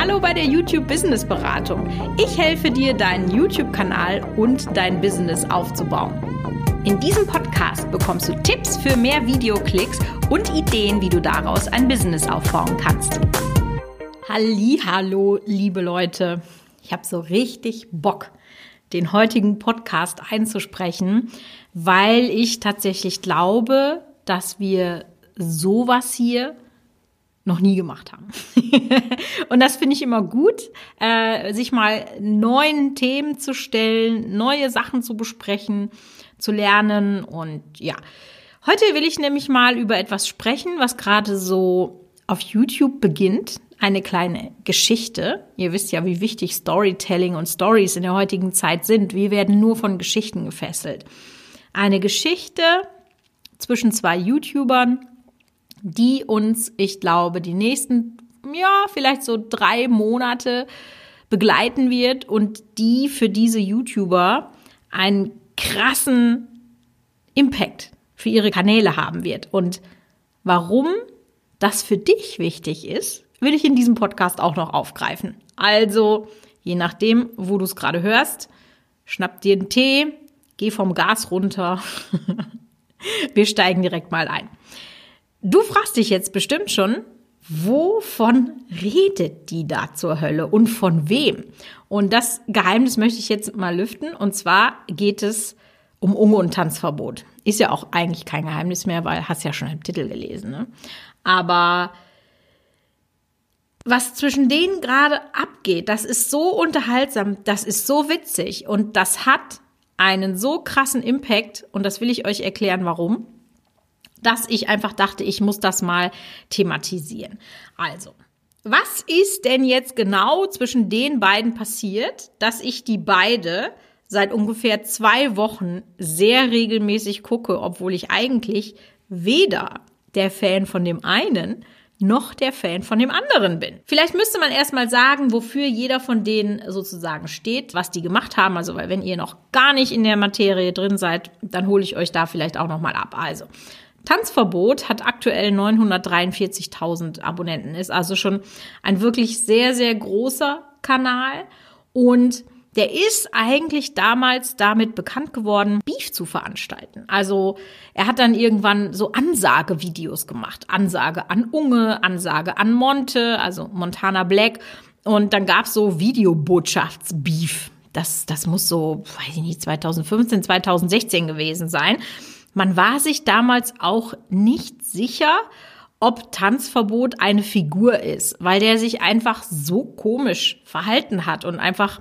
Hallo bei der YouTube Business Beratung. Ich helfe dir, deinen YouTube-Kanal und dein Business aufzubauen. In diesem Podcast bekommst du Tipps für mehr Videoklicks und Ideen, wie du daraus ein Business aufbauen kannst. Hallo, liebe Leute. Ich habe so richtig Bock, den heutigen Podcast einzusprechen, weil ich tatsächlich glaube, dass wir sowas hier noch nie gemacht haben. und das finde ich immer gut, äh, sich mal neuen Themen zu stellen, neue Sachen zu besprechen, zu lernen. Und ja, heute will ich nämlich mal über etwas sprechen, was gerade so auf YouTube beginnt. Eine kleine Geschichte. Ihr wisst ja, wie wichtig Storytelling und Stories in der heutigen Zeit sind. Wir werden nur von Geschichten gefesselt. Eine Geschichte zwischen zwei YouTubern, die uns, ich glaube, die nächsten, ja, vielleicht so drei Monate begleiten wird und die für diese YouTuber einen krassen Impact für ihre Kanäle haben wird. Und warum das für dich wichtig ist, will ich in diesem Podcast auch noch aufgreifen. Also, je nachdem, wo du es gerade hörst, schnapp dir einen Tee, geh vom Gas runter. Wir steigen direkt mal ein. Du fragst dich jetzt bestimmt schon, wovon redet die da zur Hölle und von wem? Und das Geheimnis möchte ich jetzt mal lüften. Und zwar geht es um Unge und Tanzverbot. Ist ja auch eigentlich kein Geheimnis mehr, weil hast ja schon im Titel gelesen. Ne? Aber was zwischen denen gerade abgeht, das ist so unterhaltsam, das ist so witzig und das hat einen so krassen Impact und das will ich euch erklären, warum dass ich einfach dachte, ich muss das mal thematisieren. Also, was ist denn jetzt genau zwischen den beiden passiert, dass ich die beide seit ungefähr zwei Wochen sehr regelmäßig gucke, obwohl ich eigentlich weder der Fan von dem einen noch der Fan von dem anderen bin. Vielleicht müsste man erstmal sagen, wofür jeder von denen sozusagen steht, was die gemacht haben. Also, weil wenn ihr noch gar nicht in der Materie drin seid, dann hole ich euch da vielleicht auch nochmal ab. Also, Tanzverbot hat aktuell 943.000 Abonnenten, ist also schon ein wirklich sehr, sehr großer Kanal und der ist eigentlich damals damit bekannt geworden, Beef zu veranstalten. Also er hat dann irgendwann so Ansagevideos gemacht. Ansage an Unge, Ansage an Monte, also Montana Black. Und dann gab's so Videobotschaftsbeef. Das, das muss so, weiß ich nicht, 2015, 2016 gewesen sein. Man war sich damals auch nicht sicher, ob Tanzverbot eine Figur ist, weil der sich einfach so komisch verhalten hat und einfach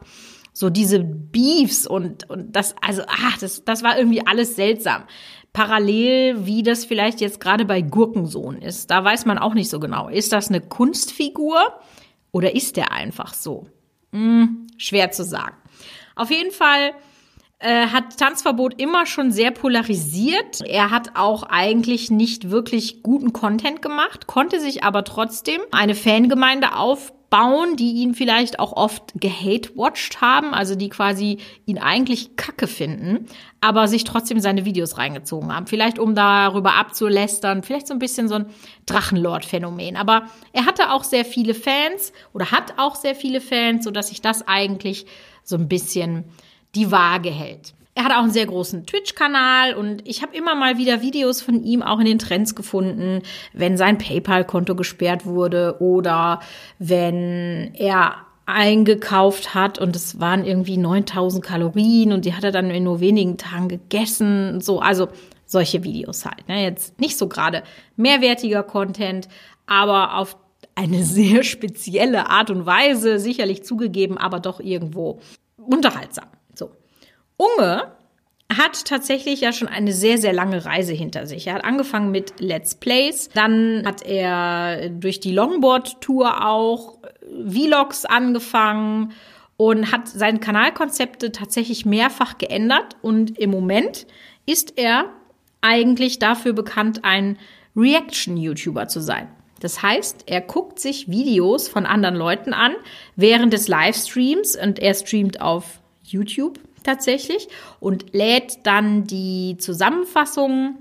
so diese Beefs und, und das, also, ach, das, das war irgendwie alles seltsam. Parallel, wie das vielleicht jetzt gerade bei Gurkensohn ist. Da weiß man auch nicht so genau. Ist das eine Kunstfigur oder ist der einfach so? Hm, schwer zu sagen. Auf jeden Fall äh, hat Tanzverbot immer schon sehr polarisiert. Er hat auch eigentlich nicht wirklich guten Content gemacht, konnte sich aber trotzdem eine Fangemeinde aufbauen, die ihn vielleicht auch oft gehate-watched haben, also die quasi ihn eigentlich kacke finden, aber sich trotzdem seine Videos reingezogen haben. Vielleicht um darüber abzulästern, vielleicht so ein bisschen so ein Drachenlord-Phänomen. Aber er hatte auch sehr viele Fans oder hat auch sehr viele Fans, sodass sich das eigentlich so ein bisschen die Waage hält. Er hat auch einen sehr großen Twitch-Kanal und ich habe immer mal wieder Videos von ihm auch in den Trends gefunden, wenn sein PayPal-Konto gesperrt wurde oder wenn er eingekauft hat und es waren irgendwie 9000 Kalorien und die hat er dann in nur wenigen Tagen gegessen. So, also solche Videos halt. Ne? Jetzt nicht so gerade mehrwertiger Content, aber auf eine sehr spezielle Art und Weise, sicherlich zugegeben, aber doch irgendwo unterhaltsam. Unge hat tatsächlich ja schon eine sehr, sehr lange Reise hinter sich. Er hat angefangen mit Let's Plays, dann hat er durch die Longboard-Tour auch Vlogs angefangen und hat seine Kanalkonzepte tatsächlich mehrfach geändert und im Moment ist er eigentlich dafür bekannt, ein Reaction-YouTuber zu sein. Das heißt, er guckt sich Videos von anderen Leuten an während des Livestreams und er streamt auf YouTube tatsächlich und lädt dann die Zusammenfassung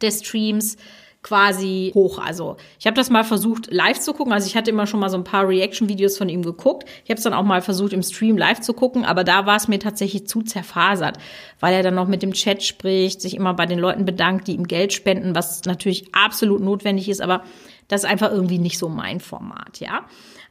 des Streams quasi hoch. Also ich habe das mal versucht live zu gucken. Also ich hatte immer schon mal so ein paar Reaction-Videos von ihm geguckt. Ich habe es dann auch mal versucht im Stream live zu gucken, aber da war es mir tatsächlich zu zerfasert, weil er dann noch mit dem Chat spricht, sich immer bei den Leuten bedankt, die ihm Geld spenden, was natürlich absolut notwendig ist, aber das ist einfach irgendwie nicht so mein Format, ja.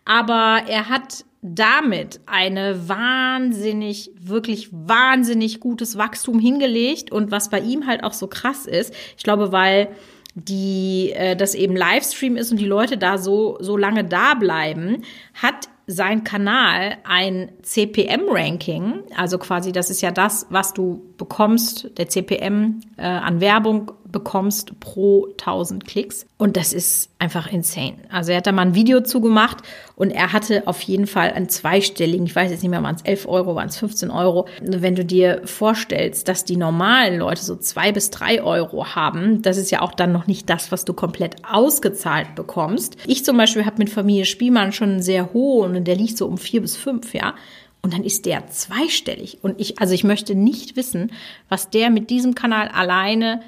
Aber er hat damit eine wahnsinnig, wirklich wahnsinnig gutes Wachstum hingelegt. Und was bei ihm halt auch so krass ist, ich glaube, weil die äh, das eben Livestream ist und die Leute da so so lange da bleiben, hat sein Kanal ein CPM-Ranking, also quasi das ist ja das, was du bekommst, der CPM äh, an Werbung bekommst pro 1000 Klicks. Und das ist einfach insane. Also er hat da mal ein Video zugemacht und er hatte auf jeden Fall einen zweistelligen, ich weiß jetzt nicht mehr, waren es 11 Euro, waren es 15 Euro. Wenn du dir vorstellst, dass die normalen Leute so zwei bis drei Euro haben, das ist ja auch dann noch nicht das, was du komplett ausgezahlt bekommst. Ich zum Beispiel habe mit Familie Spielmann schon einen sehr hohen und der liegt so um vier bis fünf, ja. Und dann ist der zweistellig. Und ich, also ich möchte nicht wissen, was der mit diesem Kanal alleine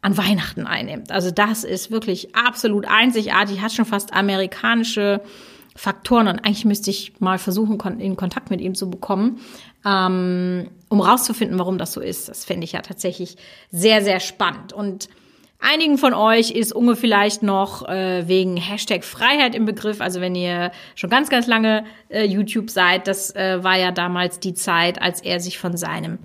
an Weihnachten einnimmt. Also das ist wirklich absolut einzigartig, hat schon fast amerikanische Faktoren und eigentlich müsste ich mal versuchen, in Kontakt mit ihm zu bekommen, ähm, um rauszufinden, warum das so ist. Das fände ich ja tatsächlich sehr, sehr spannend. Und Einigen von euch ist Unge vielleicht noch äh, wegen Hashtag Freiheit im Begriff. Also wenn ihr schon ganz, ganz lange äh, YouTube seid, das äh, war ja damals die Zeit, als er sich von seinem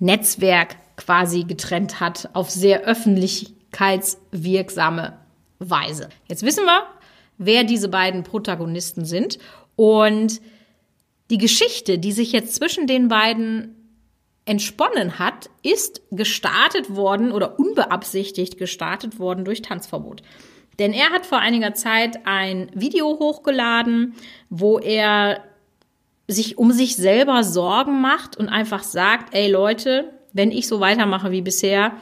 Netzwerk quasi getrennt hat auf sehr öffentlichkeitswirksame Weise. Jetzt wissen wir, wer diese beiden Protagonisten sind und die Geschichte, die sich jetzt zwischen den beiden entsponnen hat, ist gestartet worden oder unbeabsichtigt gestartet worden durch Tanzverbot. Denn er hat vor einiger Zeit ein Video hochgeladen, wo er sich um sich selber Sorgen macht und einfach sagt, ey Leute, wenn ich so weitermache wie bisher,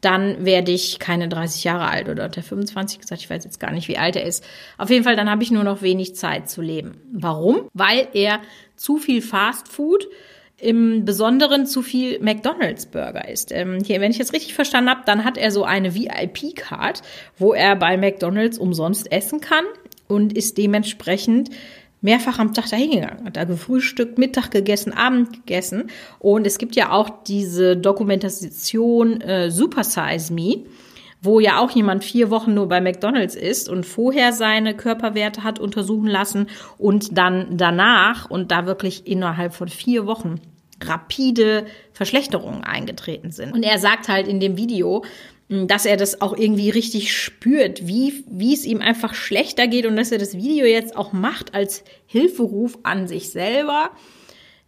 dann werde ich keine 30 Jahre alt oder unter 25 gesagt, ich weiß jetzt gar nicht, wie alt er ist. Auf jeden Fall, dann habe ich nur noch wenig Zeit zu leben. Warum? Weil er zu viel Fast Food im Besonderen zu viel McDonald's Burger isst. Ähm, hier, wenn ich jetzt richtig verstanden habe, dann hat er so eine VIP-Card, wo er bei McDonald's umsonst essen kann und ist dementsprechend mehrfach am Tag dahin gegangen, hat da gefrühstückt, Mittag gegessen, Abend gegessen. Und es gibt ja auch diese Dokumentation äh, Super Size Me, wo ja auch jemand vier Wochen nur bei McDonald's ist und vorher seine Körperwerte hat untersuchen lassen und dann danach und da wirklich innerhalb von vier Wochen rapide Verschlechterungen eingetreten sind. Und er sagt halt in dem Video, dass er das auch irgendwie richtig spürt, wie, wie es ihm einfach schlechter geht und dass er das Video jetzt auch macht als Hilferuf an sich selber,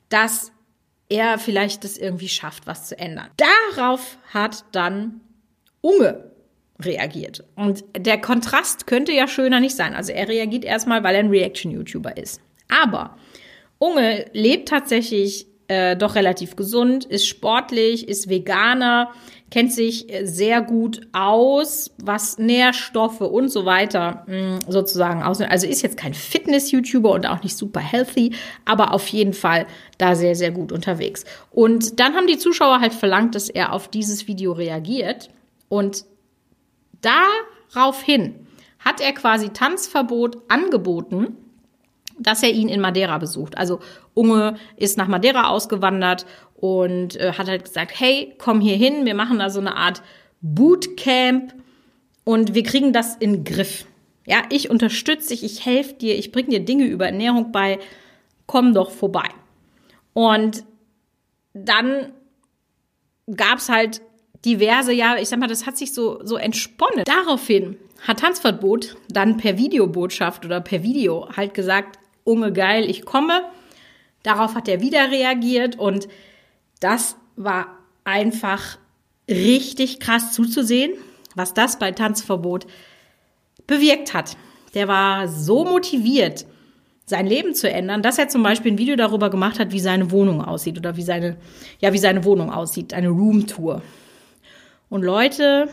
dass er vielleicht das irgendwie schafft, was zu ändern. Darauf hat dann Unge reagiert. Und der Kontrast könnte ja schöner nicht sein. Also er reagiert erstmal, weil er ein Reaction-YouTuber ist. Aber Unge lebt tatsächlich äh, doch relativ gesund, ist sportlich, ist Veganer, kennt sich äh, sehr gut aus, was Nährstoffe und so weiter mh, mm, sozusagen aus. Also ist jetzt kein Fitness-YouTuber und auch nicht super healthy, aber auf jeden Fall da sehr, sehr gut unterwegs. Und dann haben die Zuschauer halt verlangt, dass er auf dieses Video reagiert. Und daraufhin hat er quasi Tanzverbot angeboten dass er ihn in Madeira besucht. Also Unge ist nach Madeira ausgewandert und äh, hat halt gesagt, hey, komm hier hin, wir machen da so eine Art Bootcamp und wir kriegen das in den Griff. Ja, ich unterstütze dich, ich helfe dir, ich bringe dir Dinge über Ernährung bei, komm doch vorbei. Und dann gab's halt diverse, ja, ich sag mal, das hat sich so, so entsponnen. Daraufhin hat Tanzverbot dann per Videobotschaft oder per Video halt gesagt, Unge geil, ich komme. Darauf hat er wieder reagiert und das war einfach richtig krass zuzusehen, was das bei Tanzverbot bewirkt hat. Der war so motiviert, sein Leben zu ändern, dass er zum Beispiel ein Video darüber gemacht hat, wie seine Wohnung aussieht oder wie seine, ja, wie seine Wohnung aussieht, eine Roomtour. Und Leute,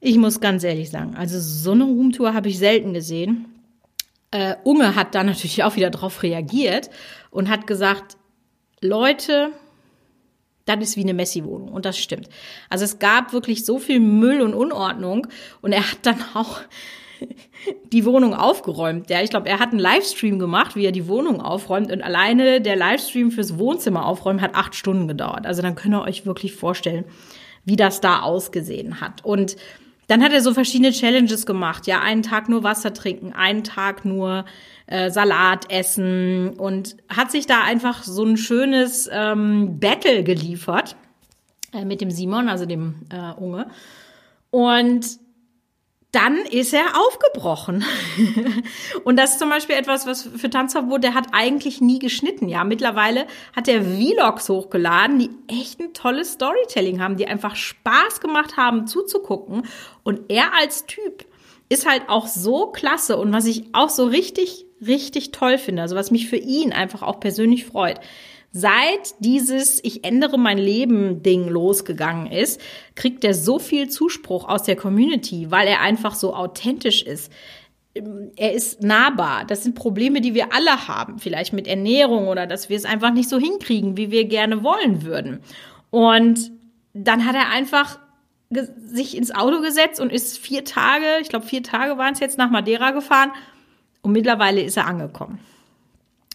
ich muss ganz ehrlich sagen, also so eine Roomtour habe ich selten gesehen. Äh, Unge hat da natürlich auch wieder drauf reagiert und hat gesagt, Leute, das ist wie eine Messi-Wohnung. Und das stimmt. Also es gab wirklich so viel Müll und Unordnung. Und er hat dann auch die Wohnung aufgeräumt. Ja, ich glaube, er hat einen Livestream gemacht, wie er die Wohnung aufräumt. Und alleine der Livestream fürs Wohnzimmer aufräumen hat acht Stunden gedauert. Also dann könnt ihr euch wirklich vorstellen, wie das da ausgesehen hat. Und dann hat er so verschiedene Challenges gemacht. Ja, einen Tag nur Wasser trinken, einen Tag nur äh, Salat essen und hat sich da einfach so ein schönes ähm, Battle geliefert äh, mit dem Simon, also dem äh, Unge. Und dann ist er aufgebrochen. und das ist zum Beispiel etwas, was für Tanzverbot, der hat eigentlich nie geschnitten. Ja, mittlerweile hat er Vlogs hochgeladen, die echt ein tolles Storytelling haben, die einfach Spaß gemacht haben zuzugucken. Und er als Typ ist halt auch so klasse und was ich auch so richtig, richtig toll finde, also was mich für ihn einfach auch persönlich freut Seit dieses Ich ändere mein Leben Ding losgegangen ist, kriegt er so viel Zuspruch aus der Community, weil er einfach so authentisch ist. Er ist nahbar. Das sind Probleme, die wir alle haben. Vielleicht mit Ernährung oder dass wir es einfach nicht so hinkriegen, wie wir gerne wollen würden. Und dann hat er einfach sich ins Auto gesetzt und ist vier Tage, ich glaube vier Tage waren es jetzt nach Madeira gefahren und mittlerweile ist er angekommen.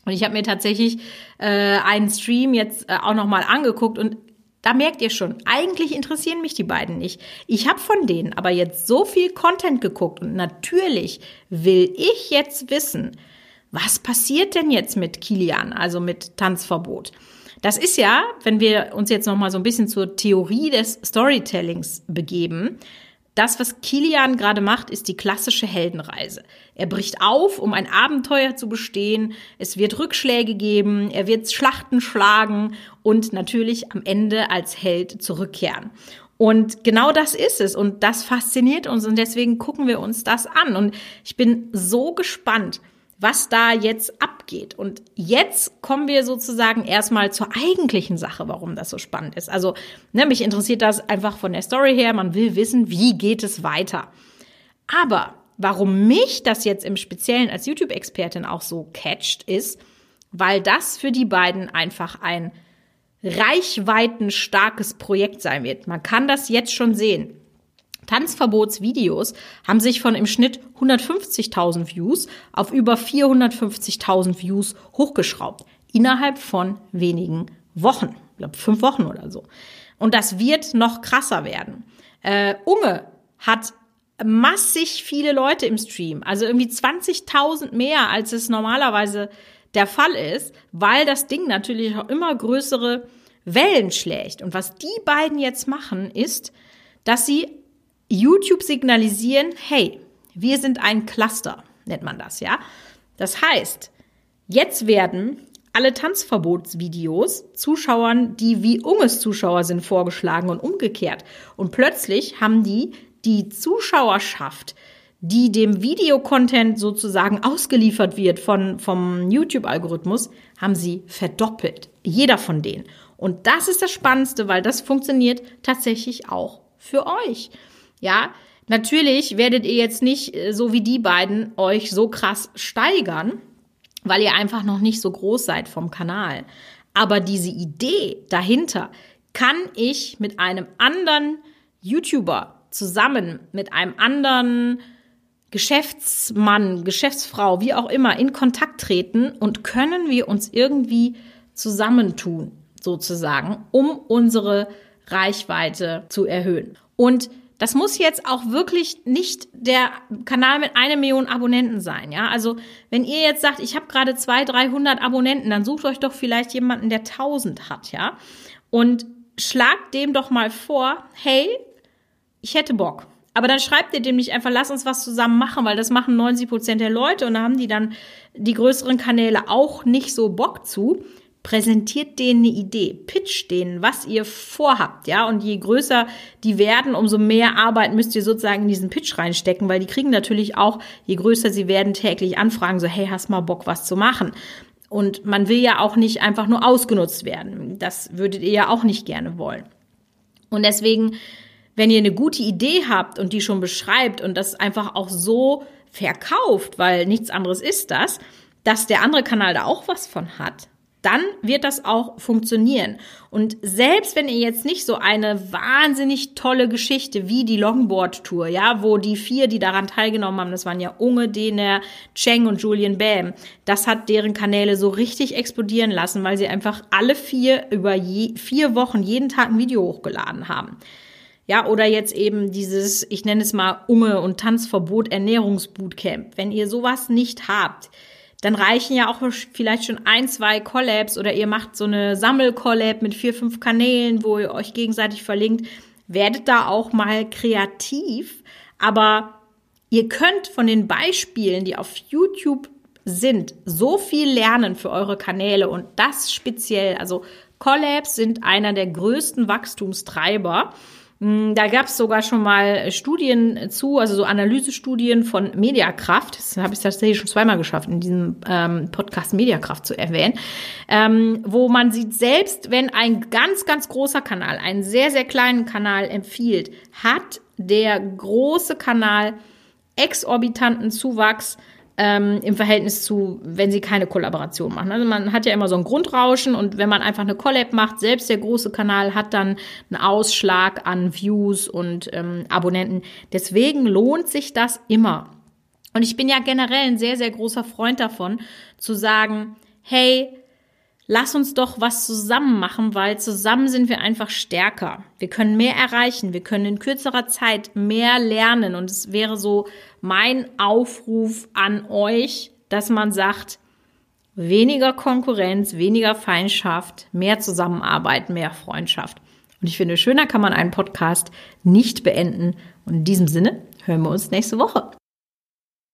Und ich habe mir tatsächlich äh, einen Stream jetzt äh, auch nochmal angeguckt und da merkt ihr schon, eigentlich interessieren mich die beiden nicht. Ich habe von denen aber jetzt so viel Content geguckt und natürlich will ich jetzt wissen, was passiert denn jetzt mit Kilian, also mit Tanzverbot? Das ist ja, wenn wir uns jetzt noch mal so ein bisschen zur Theorie des Storytellings begeben, das, was Kilian gerade macht, ist die klassische Heldenreise. Er bricht auf, um ein Abenteuer zu bestehen. Es wird Rückschläge geben, er wird Schlachten schlagen und natürlich am Ende als Held zurückkehren. Und genau das ist es und das fasziniert uns und deswegen gucken wir uns das an. Und ich bin so gespannt, was da jetzt abgeht. Und jetzt kommen wir sozusagen erstmal zur eigentlichen Sache, warum das so spannend ist. Also, ne, mich interessiert das einfach von der Story her. Man will wissen, wie geht es weiter. Aber warum mich das jetzt im Speziellen als YouTube-Expertin auch so catcht, ist, weil das für die beiden einfach ein reichweitenstarkes Projekt sein wird. Man kann das jetzt schon sehen. Tanzverbotsvideos haben sich von im Schnitt 150.000 Views auf über 450.000 Views hochgeschraubt. Innerhalb von wenigen Wochen. Ich glaube, fünf Wochen oder so. Und das wird noch krasser werden. Äh, Unge hat massig viele Leute im Stream. Also irgendwie 20.000 mehr, als es normalerweise der Fall ist, weil das Ding natürlich auch immer größere Wellen schlägt. Und was die beiden jetzt machen, ist, dass sie YouTube signalisieren, hey, wir sind ein Cluster, nennt man das, ja. Das heißt, jetzt werden alle Tanzverbotsvideos Zuschauern, die wie Unges Zuschauer sind, vorgeschlagen und umgekehrt. Und plötzlich haben die die Zuschauerschaft, die dem Videocontent sozusagen ausgeliefert wird von, vom YouTube-Algorithmus, haben sie verdoppelt. Jeder von denen. Und das ist das Spannendste, weil das funktioniert tatsächlich auch für euch. Ja, natürlich werdet ihr jetzt nicht äh, so wie die beiden euch so krass steigern, weil ihr einfach noch nicht so groß seid vom Kanal. Aber diese Idee dahinter kann ich mit einem anderen YouTuber zusammen, mit einem anderen Geschäftsmann, Geschäftsfrau, wie auch immer, in Kontakt treten und können wir uns irgendwie zusammentun, sozusagen, um unsere Reichweite zu erhöhen. Und das muss jetzt auch wirklich nicht der Kanal mit einer Million Abonnenten sein, ja. Also wenn ihr jetzt sagt, ich habe gerade 200, 300 Abonnenten, dann sucht euch doch vielleicht jemanden, der 1000 hat, ja. Und schlagt dem doch mal vor, hey, ich hätte Bock. Aber dann schreibt ihr dem nicht einfach, lass uns was zusammen machen, weil das machen 90 Prozent der Leute und da haben die dann die größeren Kanäle auch nicht so Bock zu präsentiert denen eine Idee, pitcht denen, was ihr vorhabt, ja, und je größer die werden, umso mehr Arbeit müsst ihr sozusagen in diesen Pitch reinstecken, weil die kriegen natürlich auch, je größer sie werden, täglich Anfragen, so, hey, hast mal Bock, was zu machen? Und man will ja auch nicht einfach nur ausgenutzt werden. Das würdet ihr ja auch nicht gerne wollen. Und deswegen, wenn ihr eine gute Idee habt und die schon beschreibt und das einfach auch so verkauft, weil nichts anderes ist das, dass der andere Kanal da auch was von hat, dann wird das auch funktionieren. Und selbst wenn ihr jetzt nicht so eine wahnsinnig tolle Geschichte wie die Longboard-Tour, ja, wo die vier, die daran teilgenommen haben, das waren ja Unge, Dener, Cheng und Julian Bam, das hat deren Kanäle so richtig explodieren lassen, weil sie einfach alle vier über je, vier Wochen jeden Tag ein Video hochgeladen haben. Ja, oder jetzt eben dieses, ich nenne es mal Unge und Tanzverbot Ernährungsbootcamp. Wenn ihr sowas nicht habt, dann reichen ja auch vielleicht schon ein, zwei Collabs oder ihr macht so eine Sammelcollab mit vier, fünf Kanälen, wo ihr euch gegenseitig verlinkt. Werdet da auch mal kreativ, aber ihr könnt von den Beispielen, die auf YouTube sind, so viel lernen für eure Kanäle und das speziell, also Collabs sind einer der größten Wachstumstreiber. Hm, da gab es sogar schon mal Studien zu, also so Analysestudien von Mediakraft. Das habe ich tatsächlich schon zweimal geschafft, in diesem ähm, Podcast Mediakraft zu erwähnen, ähm, wo man sieht, selbst wenn ein ganz, ganz großer Kanal einen sehr, sehr kleinen Kanal empfiehlt, hat der große Kanal exorbitanten Zuwachs ähm, im Verhältnis zu, wenn sie keine Kollaboration machen. Also man hat ja immer so ein Grundrauschen und wenn man einfach eine Collab macht, selbst der große Kanal hat dann einen Ausschlag an Views und ähm, Abonnenten. Deswegen lohnt sich das immer. Und ich bin ja generell ein sehr, sehr großer Freund davon, zu sagen, hey, lass uns doch was zusammen machen, weil zusammen sind wir einfach stärker. Wir können mehr erreichen, wir können in kürzerer Zeit mehr lernen und es wäre so mein Aufruf an euch, dass man sagt, weniger Konkurrenz, weniger Feindschaft, mehr Zusammenarbeit, mehr Freundschaft. Und ich finde, schöner kann man einen Podcast nicht beenden. Und in diesem Sinne hören wir uns nächste Woche.